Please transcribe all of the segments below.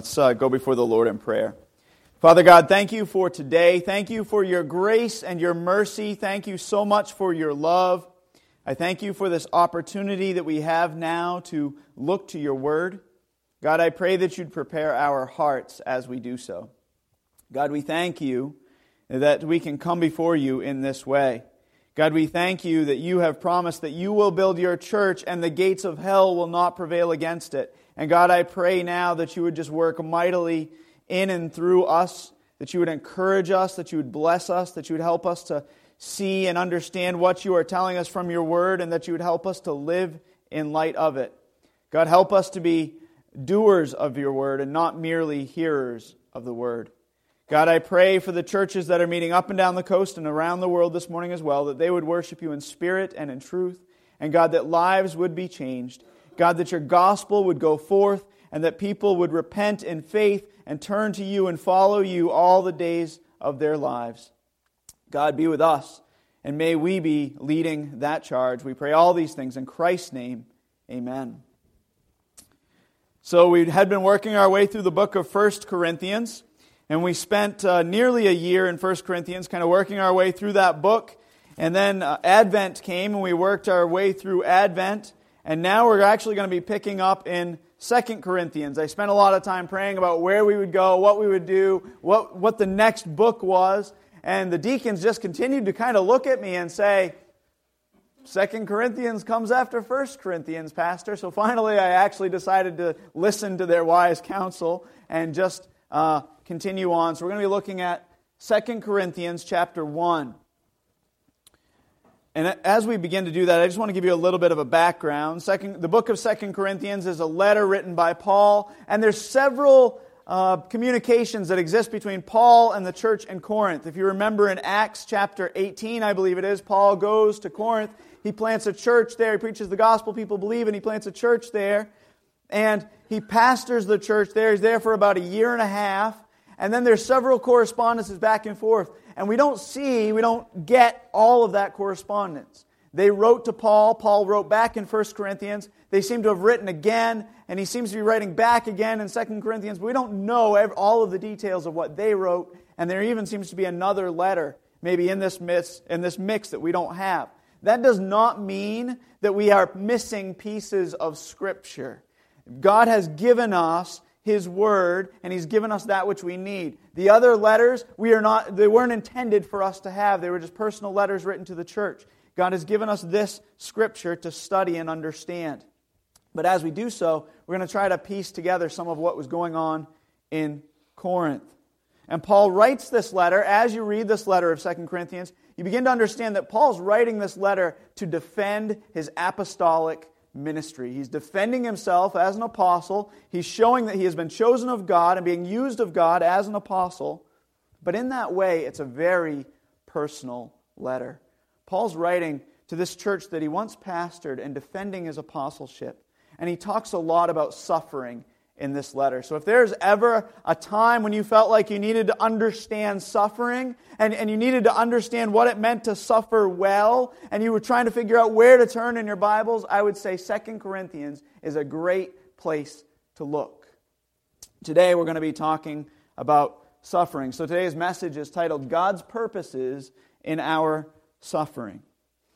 Let's uh, go before the Lord in prayer. Father God, thank you for today. Thank you for your grace and your mercy. Thank you so much for your love. I thank you for this opportunity that we have now to look to your word. God, I pray that you'd prepare our hearts as we do so. God, we thank you that we can come before you in this way. God, we thank you that you have promised that you will build your church and the gates of hell will not prevail against it. And God, I pray now that you would just work mightily in and through us, that you would encourage us, that you would bless us, that you would help us to see and understand what you are telling us from your word, and that you would help us to live in light of it. God, help us to be doers of your word and not merely hearers of the word. God, I pray for the churches that are meeting up and down the coast and around the world this morning as well, that they would worship you in spirit and in truth, and God, that lives would be changed. God, that your gospel would go forth and that people would repent in faith and turn to you and follow you all the days of their lives. God, be with us, and may we be leading that charge. We pray all these things in Christ's name. Amen. So we had been working our way through the book of 1 Corinthians, and we spent uh, nearly a year in 1 Corinthians kind of working our way through that book. And then uh, Advent came, and we worked our way through Advent. And now we're actually going to be picking up in Second Corinthians. I spent a lot of time praying about where we would go, what we would do, what, what the next book was. And the deacons just continued to kind of look at me and say, Second Corinthians comes after First Corinthians, Pastor. So finally, I actually decided to listen to their wise counsel and just uh, continue on. So we're going to be looking at Second Corinthians chapter 1. And as we begin to do that, I just want to give you a little bit of a background. Second, the book of Second Corinthians is a letter written by Paul, and there's several uh, communications that exist between Paul and the church in Corinth. If you remember in Acts chapter 18, I believe it is, Paul goes to Corinth. He plants a church there. He preaches the gospel. People believe, and he plants a church there. And he pastors the church there. He's there for about a year and a half. And then there's several correspondences back and forth. And we don't see, we don't get all of that correspondence. They wrote to Paul. Paul wrote back in 1 Corinthians. They seem to have written again, and he seems to be writing back again in 2 Corinthians. But we don't know all of the details of what they wrote, and there even seems to be another letter, maybe in this mix, in this mix that we don't have. That does not mean that we are missing pieces of Scripture. God has given us his word and he's given us that which we need. The other letters we are not they weren't intended for us to have. They were just personal letters written to the church. God has given us this scripture to study and understand. But as we do so we're going to try to piece together some of what was going on in corinth. And paul writes this letter as you read this letter of 2 corinthians you begin to understand that paul's writing this letter to defend his apostolic ministry. He's defending himself as an apostle. He's showing that he has been chosen of God and being used of God as an apostle. But in that way, it's a very personal letter. Paul's writing to this church that he once pastored and defending his apostleship. And he talks a lot about suffering in this letter. So if there's ever a time when you felt like you needed to understand suffering and, and you needed to understand what it meant to suffer well, and you were trying to figure out where to turn in your Bibles, I would say Second Corinthians is a great place to look. Today we're going to be talking about suffering. So today's message is titled God's Purposes in Our Suffering.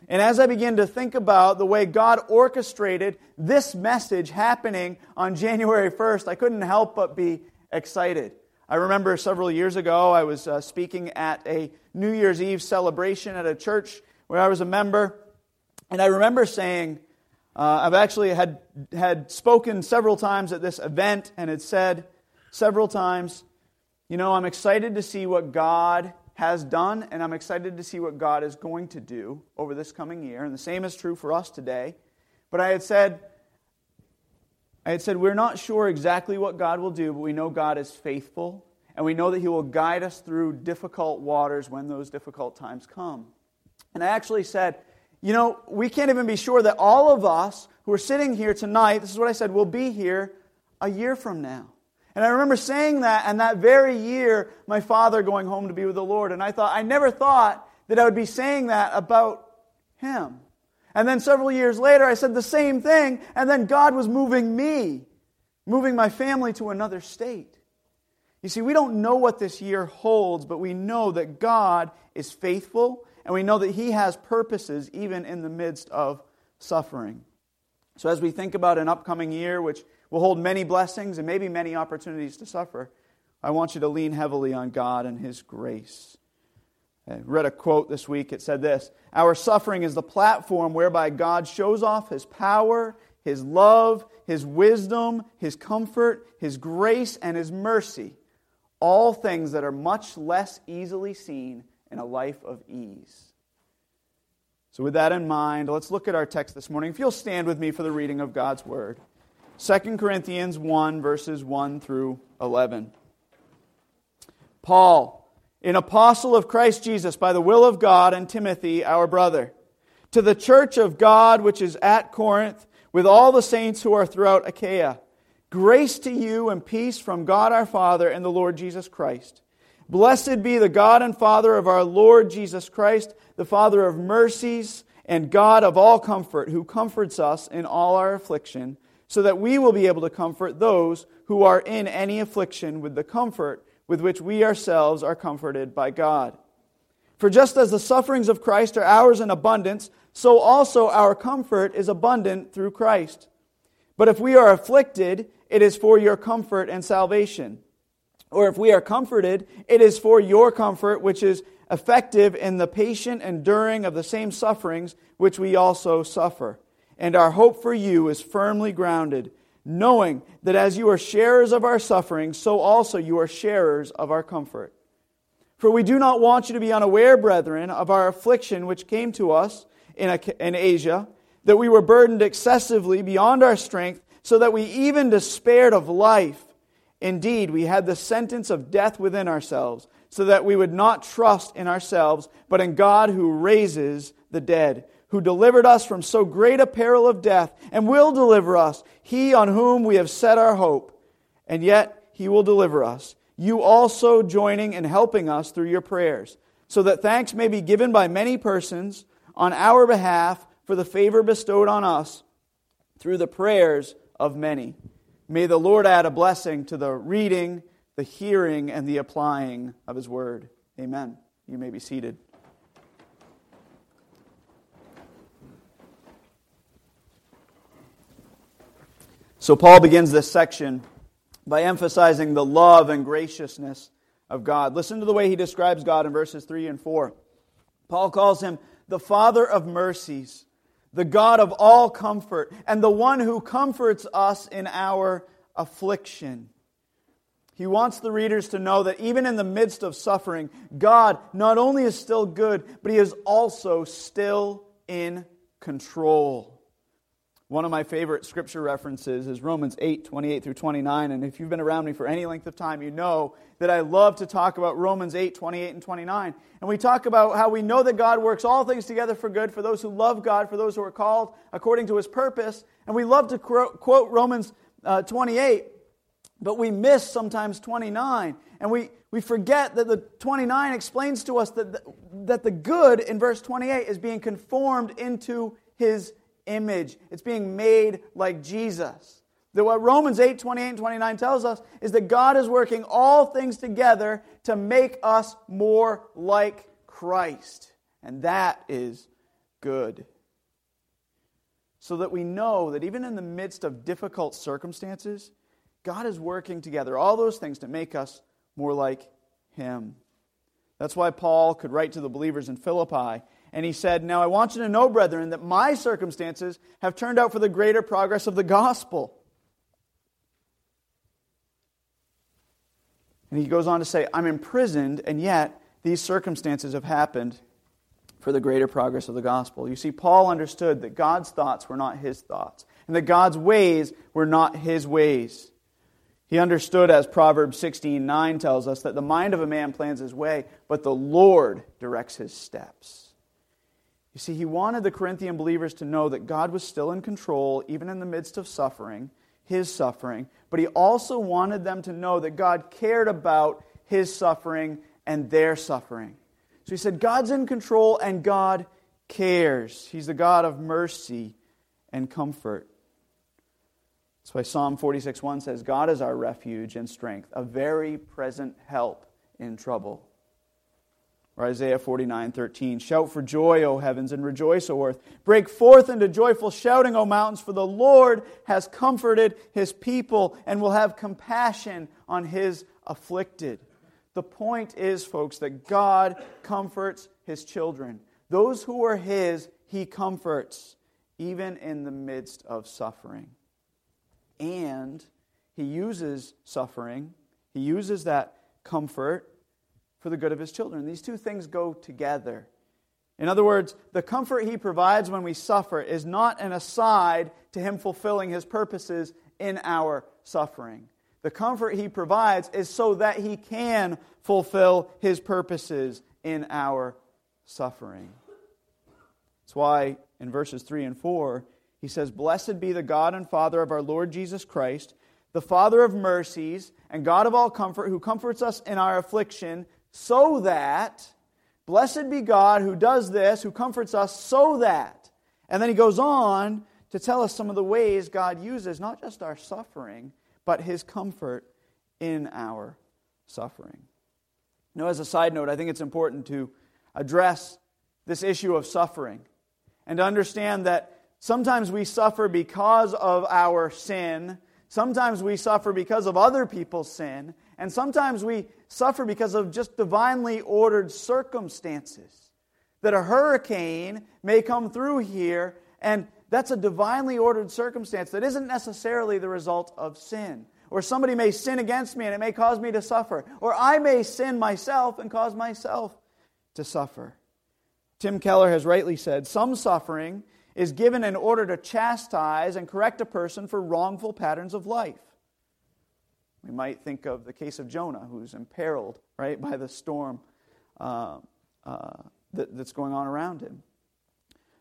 And as I begin to think about the way God orchestrated this message happening on January 1st, I couldn't help but be excited. I remember several years ago, I was uh, speaking at a New Year's Eve celebration at a church where I was a member. And I remember saying, uh, I've actually had, had spoken several times at this event and had said several times, you know, I'm excited to see what God has done, and I'm excited to see what God is going to do over this coming year. And the same is true for us today. But I had said, I had said, we're not sure exactly what God will do, but we know God is faithful, and we know that He will guide us through difficult waters when those difficult times come. And I actually said, you know, we can't even be sure that all of us who are sitting here tonight, this is what I said, will be here a year from now. And I remember saying that, and that very year, my father going home to be with the Lord. And I thought, I never thought that I would be saying that about him. And then several years later, I said the same thing, and then God was moving me moving my family to another state. You see, we don't know what this year holds, but we know that God is faithful and we know that He has purposes even in the midst of suffering. So, as we think about an upcoming year, which will hold many blessings and maybe many opportunities to suffer, I want you to lean heavily on God and His grace. I read a quote this week. It said this Our suffering is the platform whereby God shows off His power, His love, His wisdom, His comfort, His grace, and His mercy. All things that are much less easily seen in a life of ease. So, with that in mind, let's look at our text this morning. If you'll stand with me for the reading of God's Word 2 Corinthians 1, verses 1 through 11. Paul an apostle of Christ Jesus by the will of God, and Timothy, our brother. To the church of God which is at Corinth, with all the saints who are throughout Achaia, grace to you and peace from God our Father and the Lord Jesus Christ. Blessed be the God and Father of our Lord Jesus Christ, the Father of mercies and God of all comfort, who comforts us in all our affliction, so that we will be able to comfort those who are in any affliction with the comfort with which we ourselves are comforted by God. For just as the sufferings of Christ are ours in abundance, so also our comfort is abundant through Christ. But if we are afflicted, it is for your comfort and salvation. Or if we are comforted, it is for your comfort, which is effective in the patient enduring of the same sufferings which we also suffer. And our hope for you is firmly grounded knowing that as you are sharers of our suffering, so also you are sharers of our comfort. For we do not want you to be unaware, brethren, of our affliction which came to us in, Asia, that we were burdened excessively beyond our strength, so that we even despaired of life. Indeed, we had the sentence of death within ourselves, so that we would not trust in ourselves, but in God who raises the dead who delivered us from so great a peril of death, and will deliver us, he on whom we have set our hope. And yet he will deliver us, you also joining and helping us through your prayers, so that thanks may be given by many persons on our behalf for the favor bestowed on us through the prayers of many. May the Lord add a blessing to the reading, the hearing, and the applying of his word. Amen. You may be seated. So, Paul begins this section by emphasizing the love and graciousness of God. Listen to the way he describes God in verses 3 and 4. Paul calls him the Father of mercies, the God of all comfort, and the one who comforts us in our affliction. He wants the readers to know that even in the midst of suffering, God not only is still good, but He is also still in control. One of my favorite scripture references is Romans 8, 28 through 29. And if you've been around me for any length of time, you know that I love to talk about Romans 8, 28 and 29. And we talk about how we know that God works all things together for good for those who love God, for those who are called according to his purpose. And we love to quote Romans uh, 28, but we miss sometimes 29. And we, we forget that the 29 explains to us that the, that the good in verse 28 is being conformed into his image. It's being made like Jesus. That what Romans 8, 28 and 29 tells us is that God is working all things together to make us more like Christ. And that is good. So that we know that even in the midst of difficult circumstances, God is working together all those things to make us more like Him. That's why Paul could write to the believers in Philippi and he said, Now I want you to know, brethren, that my circumstances have turned out for the greater progress of the gospel. And he goes on to say, I'm imprisoned, and yet these circumstances have happened for the greater progress of the gospel. You see, Paul understood that God's thoughts were not his thoughts, and that God's ways were not his ways. He understood, as Proverbs 16 9 tells us, that the mind of a man plans his way, but the Lord directs his steps. You see, he wanted the Corinthian believers to know that God was still in control, even in the midst of suffering, his suffering, but he also wanted them to know that God cared about his suffering and their suffering. So he said, God's in control and God cares. He's the God of mercy and comfort. That's why Psalm 46 1 says, God is our refuge and strength, a very present help in trouble. Or Isaiah 49 13, Shout for joy, O heavens, and rejoice, O earth. Break forth into joyful shouting, O mountains, for the Lord has comforted his people and will have compassion on his afflicted. The point is, folks, that God comforts his children. Those who are his, he comforts, even in the midst of suffering. And he uses suffering, he uses that comfort for the good of his children. These two things go together. In other words, the comfort he provides when we suffer is not an aside to him fulfilling his purposes in our suffering. The comfort he provides is so that he can fulfill his purposes in our suffering. That's why in verses 3 and 4, he says, Blessed be the God and Father of our Lord Jesus Christ, the Father of mercies and God of all comfort, who comforts us in our affliction so that, blessed be God who does this, who comforts us so that. And then he goes on to tell us some of the ways God uses not just our suffering, but his comfort in our suffering. Now, as a side note, I think it's important to address this issue of suffering and to understand that sometimes we suffer because of our sin, sometimes we suffer because of other people's sin, and sometimes we suffer because of just divinely ordered circumstances. That a hurricane may come through here, and that's a divinely ordered circumstance that isn't necessarily the result of sin. Or somebody may sin against me and it may cause me to suffer. Or I may sin myself and cause myself to suffer. Tim Keller has rightly said some suffering is given in order to chastise and correct a person for wrongful patterns of life. We might think of the case of Jonah, who's imperiled, right, by the storm uh, uh, that, that's going on around him.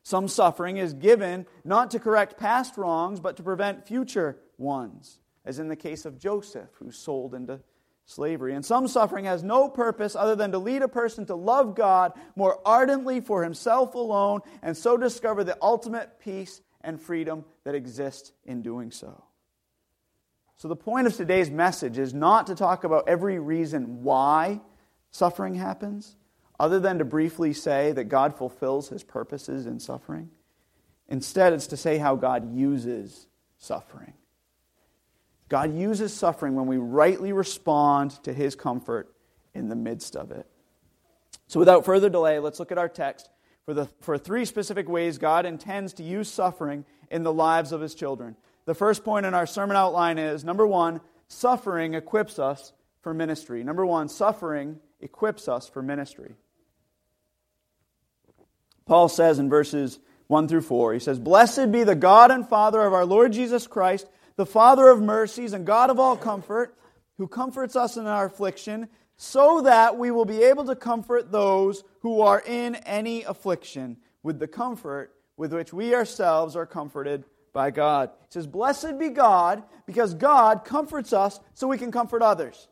Some suffering is given not to correct past wrongs, but to prevent future ones, as in the case of Joseph, who's sold into slavery. And some suffering has no purpose other than to lead a person to love God more ardently for himself alone, and so discover the ultimate peace and freedom that exists in doing so. So, the point of today's message is not to talk about every reason why suffering happens, other than to briefly say that God fulfills his purposes in suffering. Instead, it's to say how God uses suffering. God uses suffering when we rightly respond to his comfort in the midst of it. So, without further delay, let's look at our text for, the, for three specific ways God intends to use suffering in the lives of his children. The first point in our sermon outline is number one, suffering equips us for ministry. Number one, suffering equips us for ministry. Paul says in verses 1 through 4, he says, Blessed be the God and Father of our Lord Jesus Christ, the Father of mercies and God of all comfort, who comforts us in our affliction, so that we will be able to comfort those who are in any affliction with the comfort with which we ourselves are comforted by God. He says, Blessed be God, because God comforts us so we can comfort others.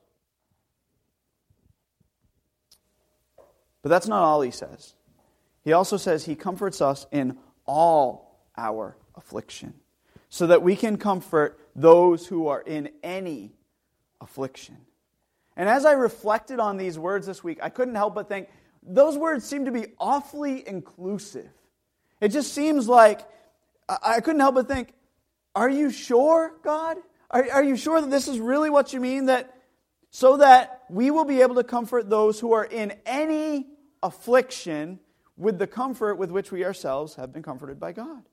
But that's not all he says. He also says he comforts us in all our affliction, so that we can comfort those who are in any affliction. And as I reflected on these words this week, I couldn't help but think those words seem to be awfully inclusive. It just seems like I couldn't help but think, are you sure, God? Are, are you sure that this is really what you mean? That so that we will be able to comfort those who are in any affliction with the comfort with which we ourselves have been comforted by God.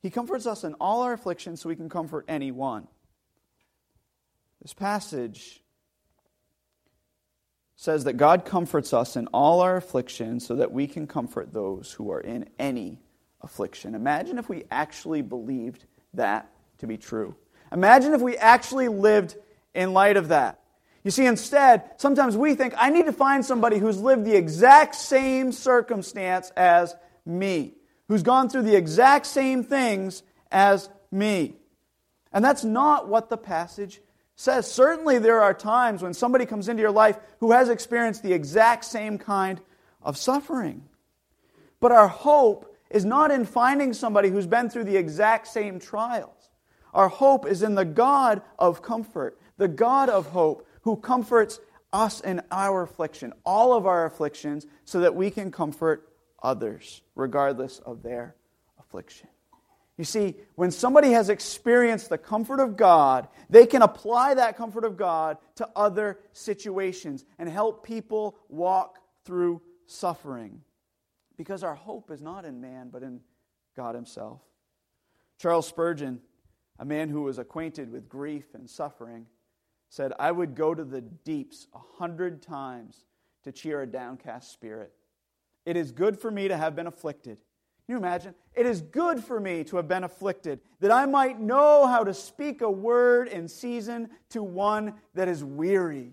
He comforts us in all our afflictions so we can comfort anyone. This passage says that God comforts us in all our afflictions so that we can comfort those who are in any affliction. Imagine if we actually believed that to be true. Imagine if we actually lived in light of that. You see, instead, sometimes we think, I need to find somebody who's lived the exact same circumstance as me, who's gone through the exact same things as me. And that's not what the passage says. Certainly, there are times when somebody comes into your life who has experienced the exact same kind of suffering. But our hope is not in finding somebody who's been through the exact same trials. Our hope is in the God of comfort, the God of hope, who comforts us in our affliction, all of our afflictions, so that we can comfort others, regardless of their affliction. You see, when somebody has experienced the comfort of God, they can apply that comfort of God to other situations and help people walk through suffering. Because our hope is not in man, but in God Himself. Charles Spurgeon, a man who was acquainted with grief and suffering, said, I would go to the deeps a hundred times to cheer a downcast spirit. It is good for me to have been afflicted. Can you imagine? It is good for me to have been afflicted, that I might know how to speak a word in season to one that is weary.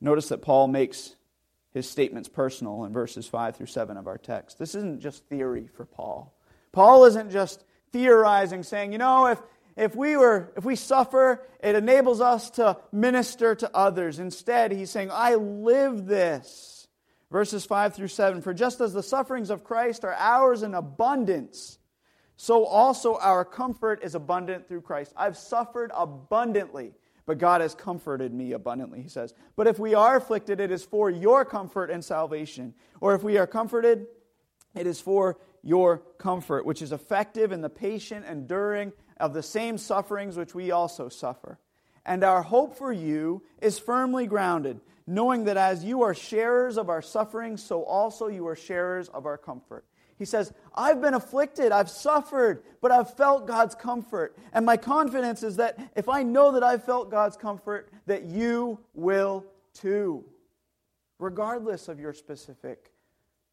Notice that Paul makes his statements personal in verses 5 through 7 of our text. This isn't just theory for Paul. Paul isn't just theorizing, saying, you know, if, if we were if we suffer, it enables us to minister to others. Instead, he's saying, I live this. Verses 5 through 7 For just as the sufferings of Christ are ours in abundance, so also our comfort is abundant through Christ. I've suffered abundantly but God has comforted me abundantly, he says. But if we are afflicted, it is for your comfort and salvation. Or if we are comforted, it is for your comfort, which is effective in the patient enduring of the same sufferings which we also suffer. And our hope for you is firmly grounded, knowing that as you are sharers of our sufferings, so also you are sharers of our comfort. He says, I've been afflicted, I've suffered, but I've felt God's comfort. And my confidence is that if I know that I've felt God's comfort, that you will too, regardless of your specific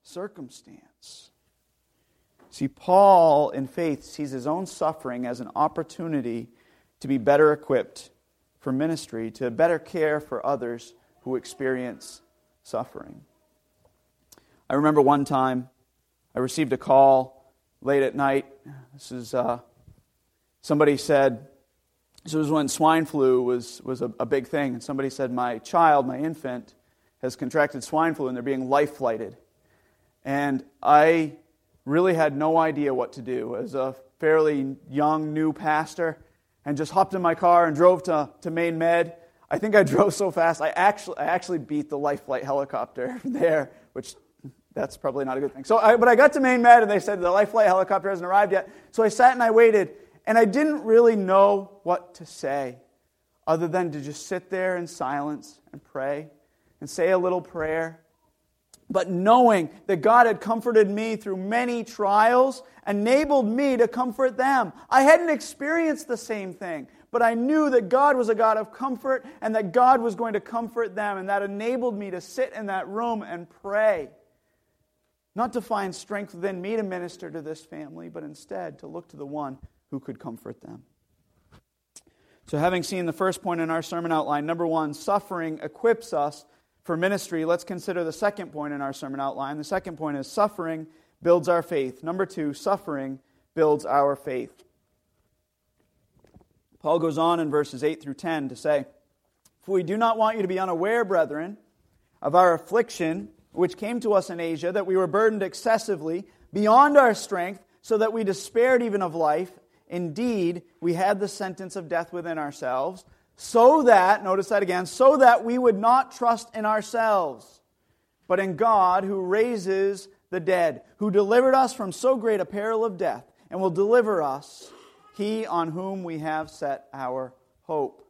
circumstance. See, Paul, in faith, sees his own suffering as an opportunity to be better equipped for ministry, to better care for others who experience suffering. I remember one time I received a call late at night. This is uh, somebody said, this was when swine flu was, was a, a big thing. And somebody said, My child, my infant, has contracted swine flu and they're being life flighted. And I really had no idea what to do as a fairly young, new pastor and just hopped in my car and drove to, to Maine Med. I think I drove so fast, I actually, I actually beat the life flight helicopter there, which that's probably not a good thing. So, I, but I got to Maine Med and they said the life flight helicopter hasn't arrived yet. So I sat and I waited, and I didn't really know what to say other than to just sit there in silence and pray and say a little prayer. But knowing that God had comforted me through many trials enabled me to comfort them. I hadn't experienced the same thing, but I knew that God was a God of comfort and that God was going to comfort them, and that enabled me to sit in that room and pray. Not to find strength within me to minister to this family, but instead to look to the one who could comfort them. So, having seen the first point in our sermon outline, number one, suffering equips us for ministry. Let's consider the second point in our sermon outline. The second point is suffering builds our faith. Number two, suffering builds our faith. Paul goes on in verses 8 through 10 to say, For we do not want you to be unaware, brethren, of our affliction which came to us in Asia, that we were burdened excessively beyond our strength, so that we despaired even of life. Indeed, we had the sentence of death within ourselves, so that, notice that again, so that we would not trust in ourselves, but in God who raises the dead, who delivered us from so great a peril of death, and will deliver us, he on whom we have set our hope.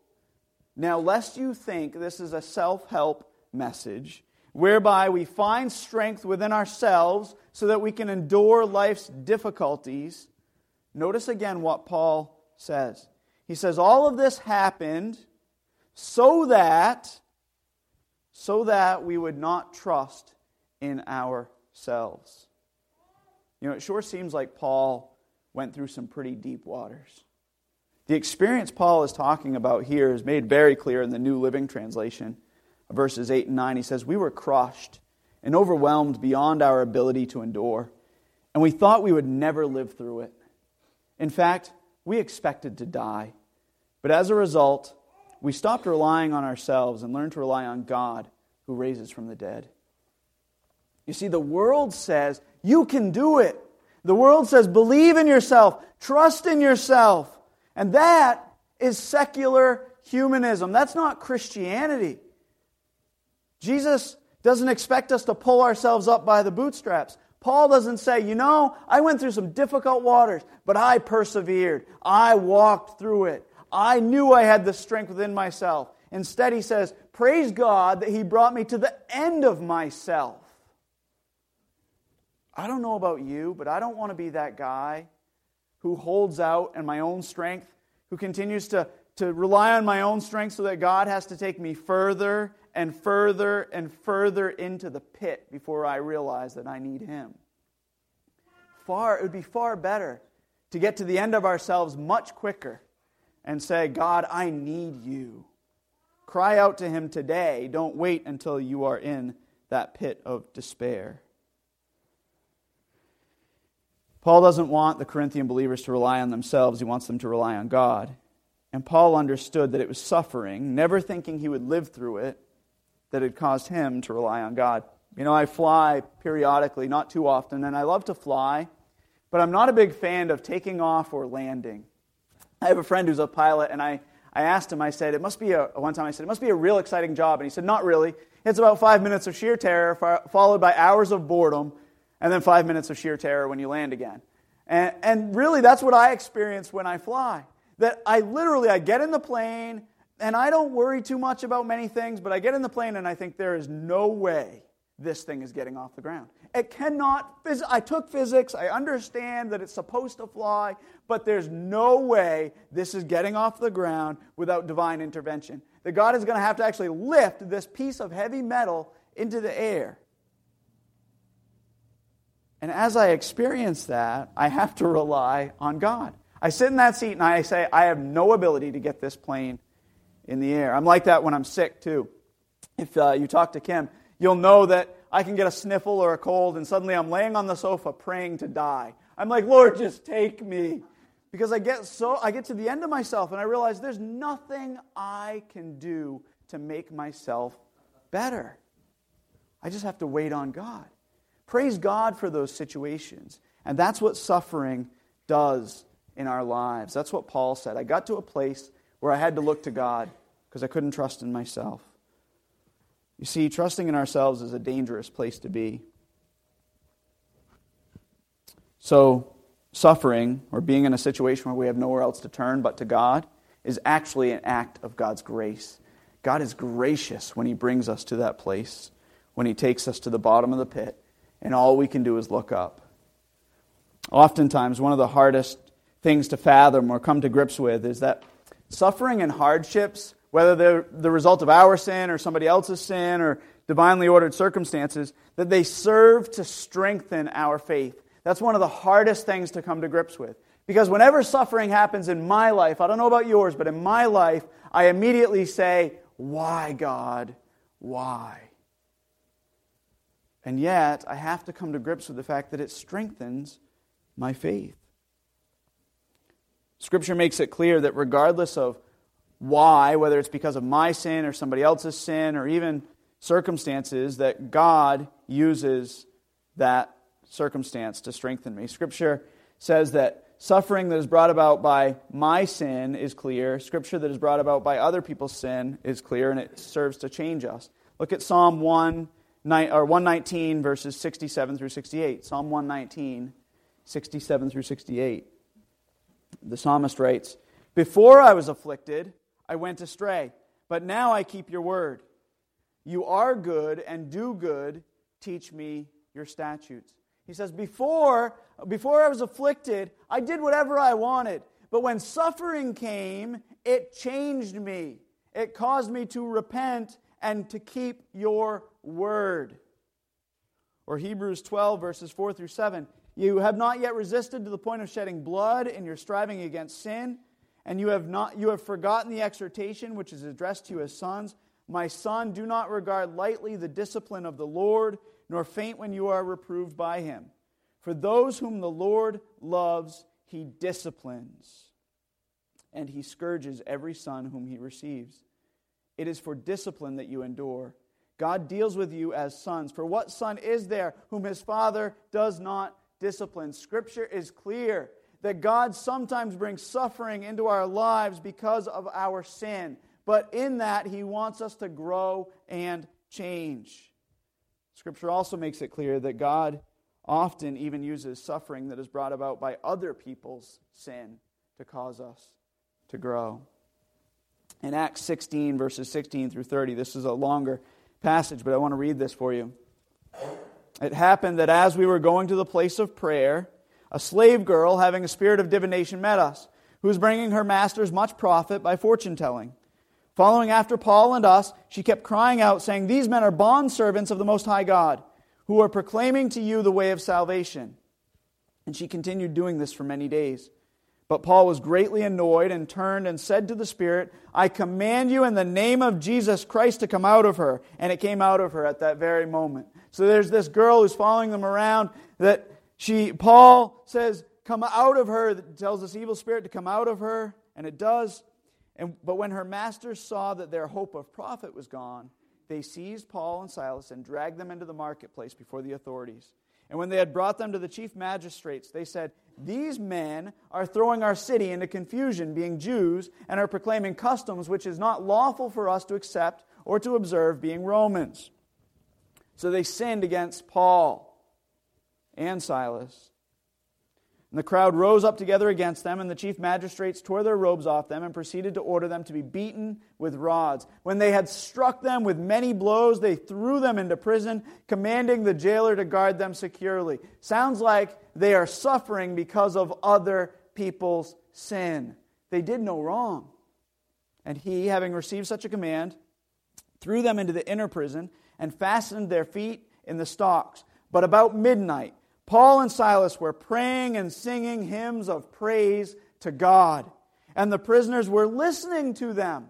Now, lest you think this is a self help message, whereby we find strength within ourselves so that we can endure life's difficulties. Notice again what Paul says. He says, All of this happened so that, so that we would not trust in ourselves. You know, it sure seems like Paul went through some pretty deep waters. The experience Paul is talking about here is made very clear in the New Living Translation verses 8 and 9, he says, We were crushed and overwhelmed beyond our ability to endure, and we thought we would never live through it. In fact, we expected to die. But as a result, we stopped relying on ourselves and learned to rely on God who raises from the dead. You see, the world says, You can do it. The world says, believe in yourself, trust in yourself. And that is secular humanism. That's not Christianity. Jesus doesn't expect us to pull ourselves up by the bootstraps. Paul doesn't say, you know, I went through some difficult waters, but I persevered. I walked through it. I knew I had the strength within myself. Instead, he says, Praise God that he brought me to the end of myself. I don't know about you, but I don't want to be that guy who holds out in my own strength, who continues to, to rely on my own strength so that God has to take me further and further and further into the pit before I realize that I need Him. Far, it would be far better to get to the end of ourselves much quicker and say, God, I need you. Cry out to Him today. Don't wait until you are in that pit of despair. Paul doesn't want the Corinthian believers to rely on themselves, he wants them to rely on God. And Paul understood that it was suffering, never thinking he would live through it, that had caused him to rely on God. You know, I fly periodically, not too often, and I love to fly, but I'm not a big fan of taking off or landing. I have a friend who's a pilot, and I, I asked him, I said, it must be a, one time I said, it must be a real exciting job. And he said, not really. It's about five minutes of sheer terror, followed by hours of boredom, and then five minutes of sheer terror when you land again. And, and really, that's what I experience when I fly. That I literally, I get in the plane, and I don't worry too much about many things, but I get in the plane and I think there is no way this thing is getting off the ground. It cannot, I took physics, I understand that it's supposed to fly, but there's no way this is getting off the ground without divine intervention. That God is going to have to actually lift this piece of heavy metal into the air. And as I experience that, I have to rely on God. I sit in that seat and I say, I have no ability to get this plane in the air. I'm like that when I'm sick, too. If uh, you talk to Kim, you'll know that I can get a sniffle or a cold, and suddenly I'm laying on the sofa praying to die. I'm like, Lord, just take me. Because I get so I get to the end of myself and I realize there's nothing I can do to make myself better. I just have to wait on God. Praise God for those situations. And that's what suffering does in our lives. That's what Paul said. I got to a place where I had to look to God because I couldn't trust in myself. You see, trusting in ourselves is a dangerous place to be. So, suffering or being in a situation where we have nowhere else to turn but to God is actually an act of God's grace. God is gracious when He brings us to that place, when He takes us to the bottom of the pit, and all we can do is look up. Oftentimes, one of the hardest things to fathom or come to grips with is that suffering and hardships, whether they're the result of our sin or somebody else's sin or divinely ordered circumstances, that they serve to strengthen our faith. That's one of the hardest things to come to grips with. Because whenever suffering happens in my life, I don't know about yours, but in my life, I immediately say, Why, God? Why? And yet, I have to come to grips with the fact that it strengthens my faith. Scripture makes it clear that regardless of why, whether it's because of my sin or somebody else's sin or even circumstances, that God uses that circumstance to strengthen me. Scripture says that suffering that is brought about by my sin is clear. Scripture that is brought about by other people's sin is clear, and it serves to change us. Look at Psalm 1 or 119, verses 67 through 68. Psalm 119, 67 through 68. The psalmist writes, Before I was afflicted, I went astray, but now I keep your word. You are good and do good. Teach me your statutes. He says, Before, before I was afflicted, I did whatever I wanted. But when suffering came, it changed me. It caused me to repent and to keep your word. Or Hebrews 12, verses 4 through 7. You have not yet resisted to the point of shedding blood in your striving against sin, and you have, not, you have forgotten the exhortation which is addressed to you as sons. My son, do not regard lightly the discipline of the Lord, nor faint when you are reproved by him. For those whom the Lord loves, he disciplines, and he scourges every son whom he receives. It is for discipline that you endure. God deals with you as sons. For what son is there whom his father does not discipline. Scripture is clear that God sometimes brings suffering into our lives because of our sin. But in that, He wants us to grow and change. Scripture also makes it clear that God often even uses suffering that is brought about by other people's sin to cause us to grow. In Acts 16, verses 16 through 30, this is a longer passage, but I want to read this for you. It happened that as we were going to the place of prayer, a slave girl having a spirit of divination met us, who was bringing her masters much profit by fortune telling. Following after Paul and us, she kept crying out, saying, These men are bondservants of the Most High God, who are proclaiming to you the way of salvation. And she continued doing this for many days. But Paul was greatly annoyed and turned and said to the Spirit, I command you in the name of Jesus Christ to come out of her. And it came out of her at that very moment. So there's this girl who's following them around that she, Paul says, come out of her, that tells this evil spirit to come out of her, and it does. And, but when her masters saw that their hope of profit was gone, they seized Paul and Silas and dragged them into the marketplace before the authorities. And when they had brought them to the chief magistrates, they said, These men are throwing our city into confusion, being Jews, and are proclaiming customs which is not lawful for us to accept or to observe, being Romans. So they sinned against Paul and Silas. And the crowd rose up together against them, and the chief magistrates tore their robes off them and proceeded to order them to be beaten with rods. When they had struck them with many blows, they threw them into prison, commanding the jailer to guard them securely. Sounds like they are suffering because of other people's sin. They did no wrong. And he, having received such a command, threw them into the inner prison and fastened their feet in the stocks. But about midnight, Paul and Silas were praying and singing hymns of praise to God, and the prisoners were listening to them.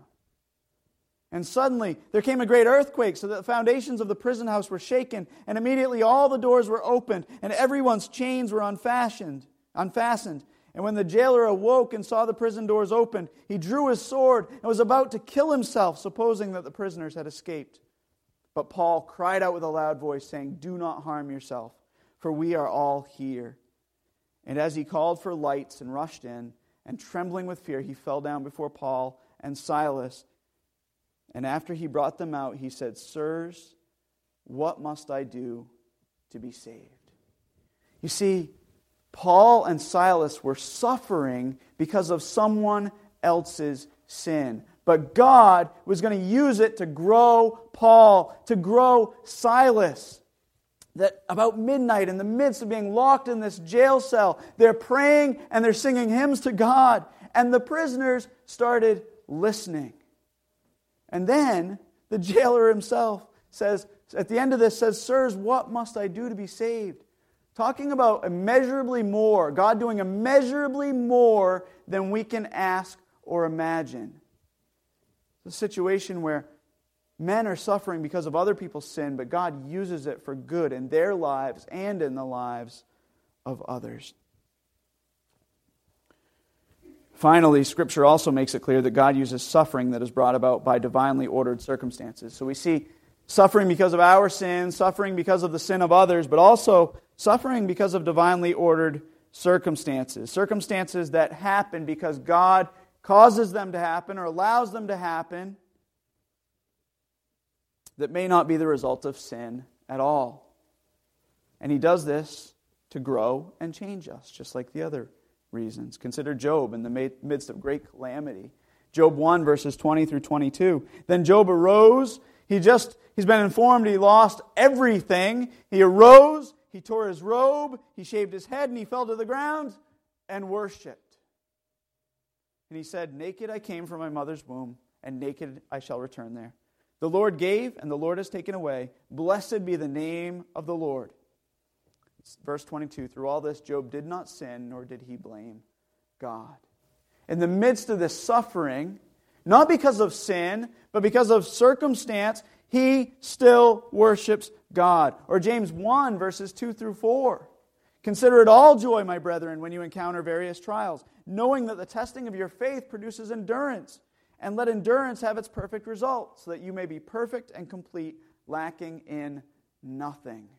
And suddenly there came a great earthquake, so that the foundations of the prison house were shaken, and immediately all the doors were opened, and everyone's chains were unfastened. unfastened. And when the jailer awoke and saw the prison doors opened, he drew his sword and was about to kill himself, supposing that the prisoners had escaped. But Paul cried out with a loud voice, saying, Do not harm yourself, for we are all here. And as he called for lights and rushed in, and trembling with fear, he fell down before Paul and Silas. And after he brought them out, he said, Sirs, what must I do to be saved? You see, Paul and Silas were suffering because of someone else's sin. But God was going to use it to grow Paul, to grow Silas. That about midnight, in the midst of being locked in this jail cell, they're praying and they're singing hymns to God. And the prisoners started listening. And then the jailer himself says, at the end of this, says, Sirs, what must I do to be saved? Talking about immeasurably more, God doing immeasurably more than we can ask or imagine a situation where men are suffering because of other people's sin, but God uses it for good in their lives and in the lives of others. Finally, Scripture also makes it clear that God uses suffering that is brought about by divinely ordered circumstances. So we see suffering because of our sin, suffering because of the sin of others, but also suffering because of divinely ordered circumstances. Circumstances that happen because God causes them to happen or allows them to happen that may not be the result of sin at all. And he does this to grow and change us, just like the other reasons. Consider Job in the midst of great calamity. Job 1, verses 20 through 22. Then Job arose. He just, he's been informed he lost everything. He arose, he tore his robe, he shaved his head, and he fell to the ground and worshiped. And he said, Naked I came from my mother's womb, and naked I shall return there. The Lord gave, and the Lord has taken away. Blessed be the name of the Lord. Verse 22 Through all this, Job did not sin, nor did he blame God. In the midst of this suffering, not because of sin, but because of circumstance, he still worships God. Or James 1, verses 2 through 4. Consider it all joy, my brethren, when you encounter various trials, knowing that the testing of your faith produces endurance. And let endurance have its perfect result, so that you may be perfect and complete, lacking in nothing.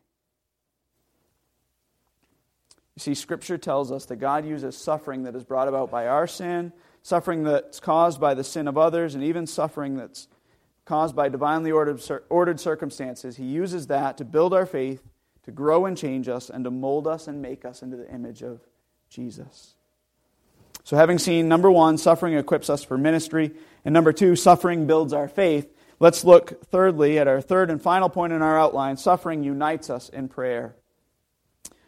You see, Scripture tells us that God uses suffering that is brought about by our sin, suffering that's caused by the sin of others, and even suffering that's caused by divinely ordered, circumstances. He uses that to build our faith, to grow and change us, and to mold us and make us into the image of Jesus. So, having seen number one, suffering equips us for ministry, and number two, suffering builds our faith, let's look thirdly at our third and final point in our outline suffering unites us in prayer.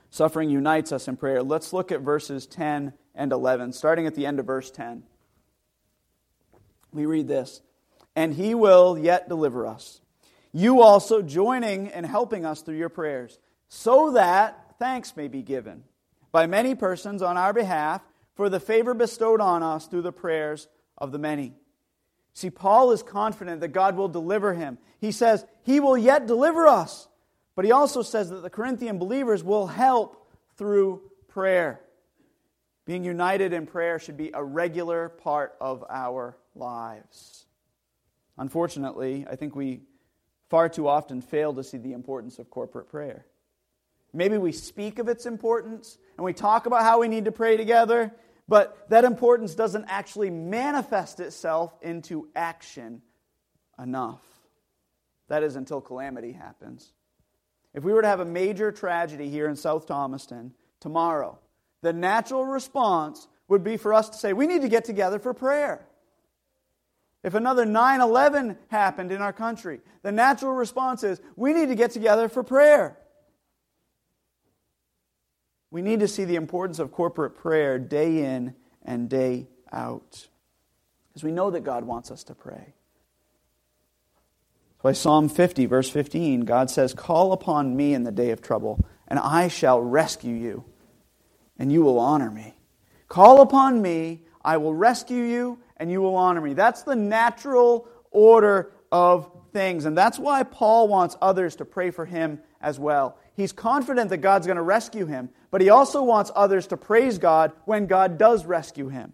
Suffering unites us in prayer. Let's look at verses 10 and 11, starting at the end of verse 10. We read this And he will yet deliver us. You also joining and helping us through your prayers, so that thanks may be given by many persons on our behalf for the favor bestowed on us through the prayers of the many. See, Paul is confident that God will deliver him. He says, He will yet deliver us. But he also says that the Corinthian believers will help through prayer. Being united in prayer should be a regular part of our lives. Unfortunately, I think we far too often fail to see the importance of corporate prayer. Maybe we speak of its importance and we talk about how we need to pray together, but that importance doesn't actually manifest itself into action enough. That is until calamity happens. If we were to have a major tragedy here in South Thomaston tomorrow, the natural response would be for us to say, we need to get together for prayer. If another 9 11 happened in our country, the natural response is, we need to get together for prayer. We need to see the importance of corporate prayer day in and day out. Because we know that God wants us to pray. By Psalm 50, verse 15, God says, Call upon me in the day of trouble, and I shall rescue you, and you will honor me. Call upon me, I will rescue you, and you will honor me. That's the natural order of things. And that's why Paul wants others to pray for him as well. He's confident that God's going to rescue him, but he also wants others to praise God when God does rescue him.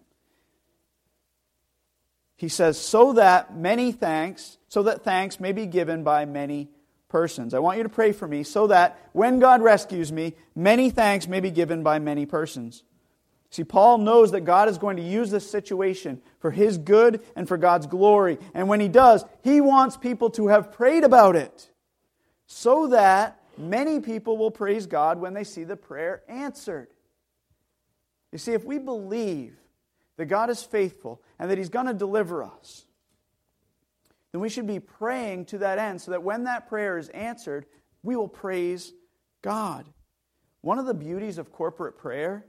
He says, so that many thanks, so that thanks may be given by many persons. I want you to pray for me so that when God rescues me, many thanks may be given by many persons. See, Paul knows that God is going to use this situation for his good and for God's glory. And when he does, he wants people to have prayed about it so that many people will praise God when they see the prayer answered. You see, if we believe that God is faithful and that He's going to deliver us, then we should be praying to that end so that when that prayer is answered, we will praise God. One of the beauties of corporate prayer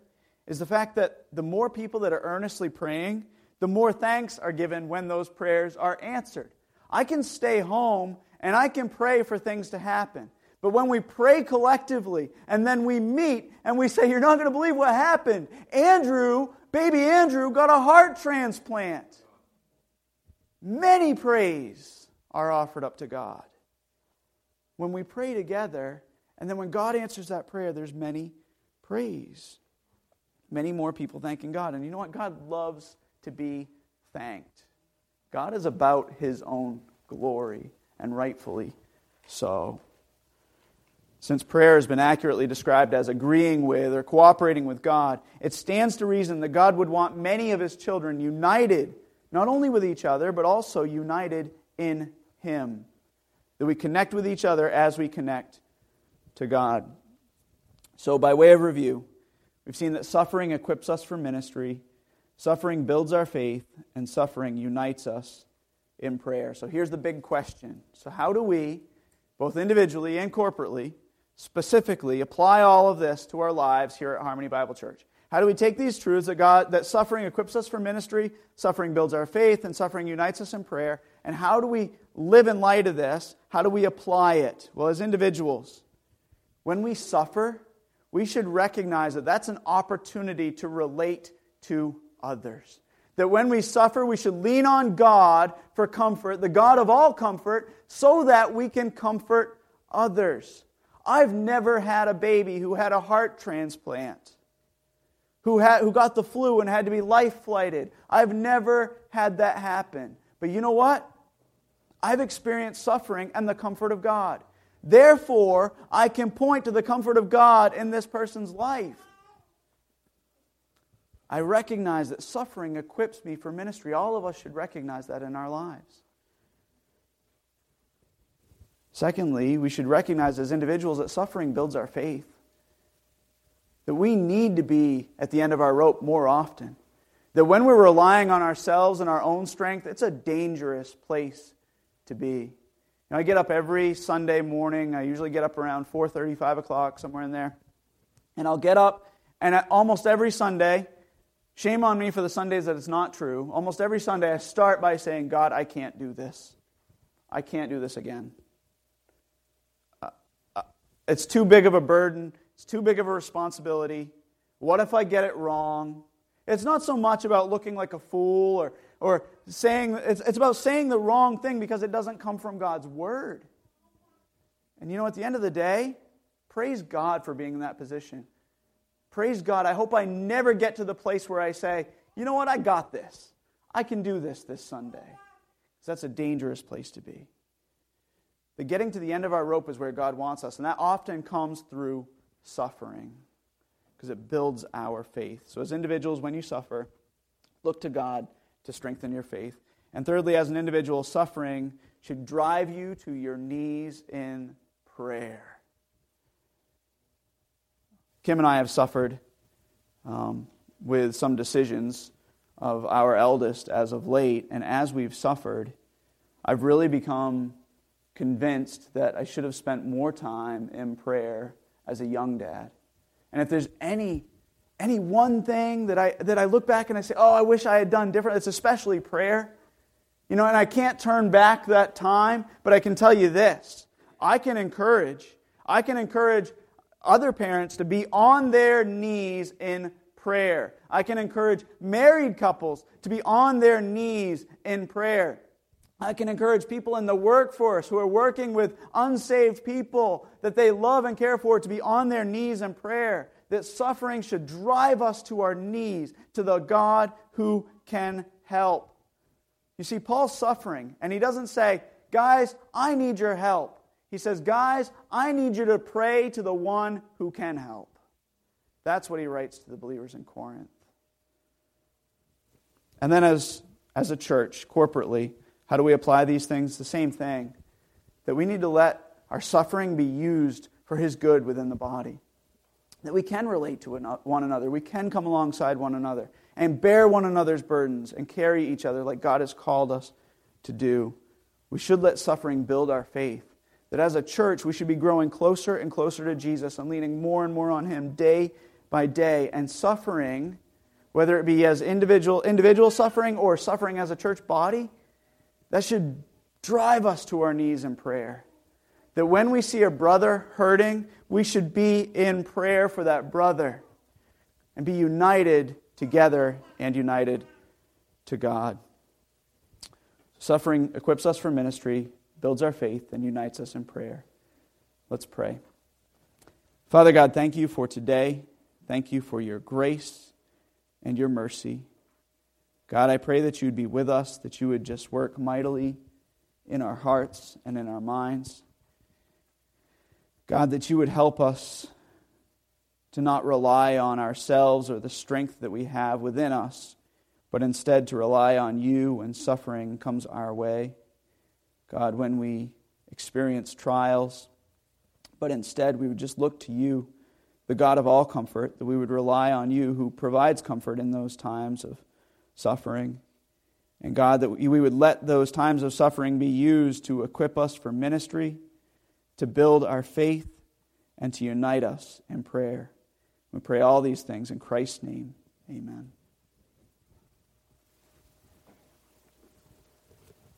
is the fact that the more people that are earnestly praying, the more thanks are given when those prayers are answered. I can stay home and I can pray for things to happen. But when we pray collectively and then we meet and we say, You're not going to believe what happened. Andrew baby Andrew got a heart transplant. Many praise are offered up to God. When we pray together, and then when God answers that prayer, there's many praise. Many more people thanking God. And you know what? God loves to be thanked. God is about his own glory, and rightfully so. Since prayer has been accurately described as agreeing with or cooperating with God, it stands to reason that God would want many of his children united, not only with each other, but also united in him. That we connect with each other as we connect to God. So, by way of review, we've seen that suffering equips us for ministry, suffering builds our faith, and suffering unites us in prayer. So, here's the big question. So, how do we, both individually and corporately, specifically apply all of this to our lives here at Harmony Bible Church. How do we take these truths that God that suffering equips us for ministry, suffering builds our faith, and suffering unites us in prayer, and how do we live in light of this? How do we apply it? Well, as individuals, when we suffer, we should recognize that that's an opportunity to relate to others. That when we suffer, we should lean on God for comfort, the God of all comfort, so that we can comfort others. I've never had a baby who had a heart transplant, who, had, who got the flu and had to be life flighted. I've never had that happen. But you know what? I've experienced suffering and the comfort of God. Therefore, I can point to the comfort of God in this person's life. I recognize that suffering equips me for ministry. All of us should recognize that in our lives. Secondly, we should recognize as individuals that suffering builds our faith. That we need to be at the end of our rope more often. That when we're relying on ourselves and our own strength, it's a dangerous place to be. I get up every Sunday morning. I usually get up around 4:30, 5 o'clock, somewhere in there. And I'll get up, and almost every Sunday, Shame on me for the Sundays that it's not true. Almost every Sunday, I start by saying, God, I can't do this. I can't do this again. It's too big of a burden. It's too big of a responsibility. What if I get it wrong? It's not so much about looking like a fool or, or saying, it's, it's about saying the wrong thing because it doesn't come from God's word. And you know, at the end of the day, praise God for being in that position. Praise God. I hope I never get to the place where I say, you know what, I got this. I can do this this Sunday. Because that's a dangerous place to be. The getting to the end of our rope is where God wants us, and that often comes through suffering because it builds our faith. So, as individuals, when you suffer, look to God to strengthen your faith. And thirdly, as an individual, suffering should drive you to your knees in prayer. Kim and I have suffered um, with some decisions of our eldest as of late, and as we've suffered, I've really become convinced that I should have spent more time in prayer as a young dad. And if there's any any one thing that I that I look back and I say, "Oh, I wish I had done different," it's especially prayer. You know, and I can't turn back that time, but I can tell you this. I can encourage. I can encourage other parents to be on their knees in prayer. I can encourage married couples to be on their knees in prayer. I can encourage people in the workforce who are working with unsaved people that they love and care for to be on their knees in prayer. That suffering should drive us to our knees to the God who can help. You see, Paul's suffering, and he doesn't say, Guys, I need your help. He says, Guys, I need you to pray to the one who can help. That's what he writes to the believers in Corinth. And then, as, as a church, corporately, how do we apply these things? The same thing that we need to let our suffering be used for his good within the body. That we can relate to one another, we can come alongside one another and bear one another's burdens and carry each other like God has called us to do. We should let suffering build our faith that as a church, we should be growing closer and closer to Jesus and leaning more and more on Him day by day. And suffering, whether it be as individual, individual suffering or suffering as a church body, that should drive us to our knees in prayer. That when we see a brother hurting, we should be in prayer for that brother and be united together and united to God. Suffering equips us for ministry builds our faith, and unites us in prayer. Let's pray. Father God, thank you for today. Thank you for your grace and your mercy. God, I pray that you would be with us, that you would just work mightily in our hearts and in our minds. God, that you would help us to not rely on ourselves or the strength that we have within us, but instead to rely on you when suffering comes our way. God, when we experience trials, but instead we would just look to you, the God of all comfort, that we would rely on you who provides comfort in those times of suffering. And God, that we would let those times of suffering be used to equip us for ministry, to build our faith, and to unite us in prayer. We pray all these things in Christ's name. Amen.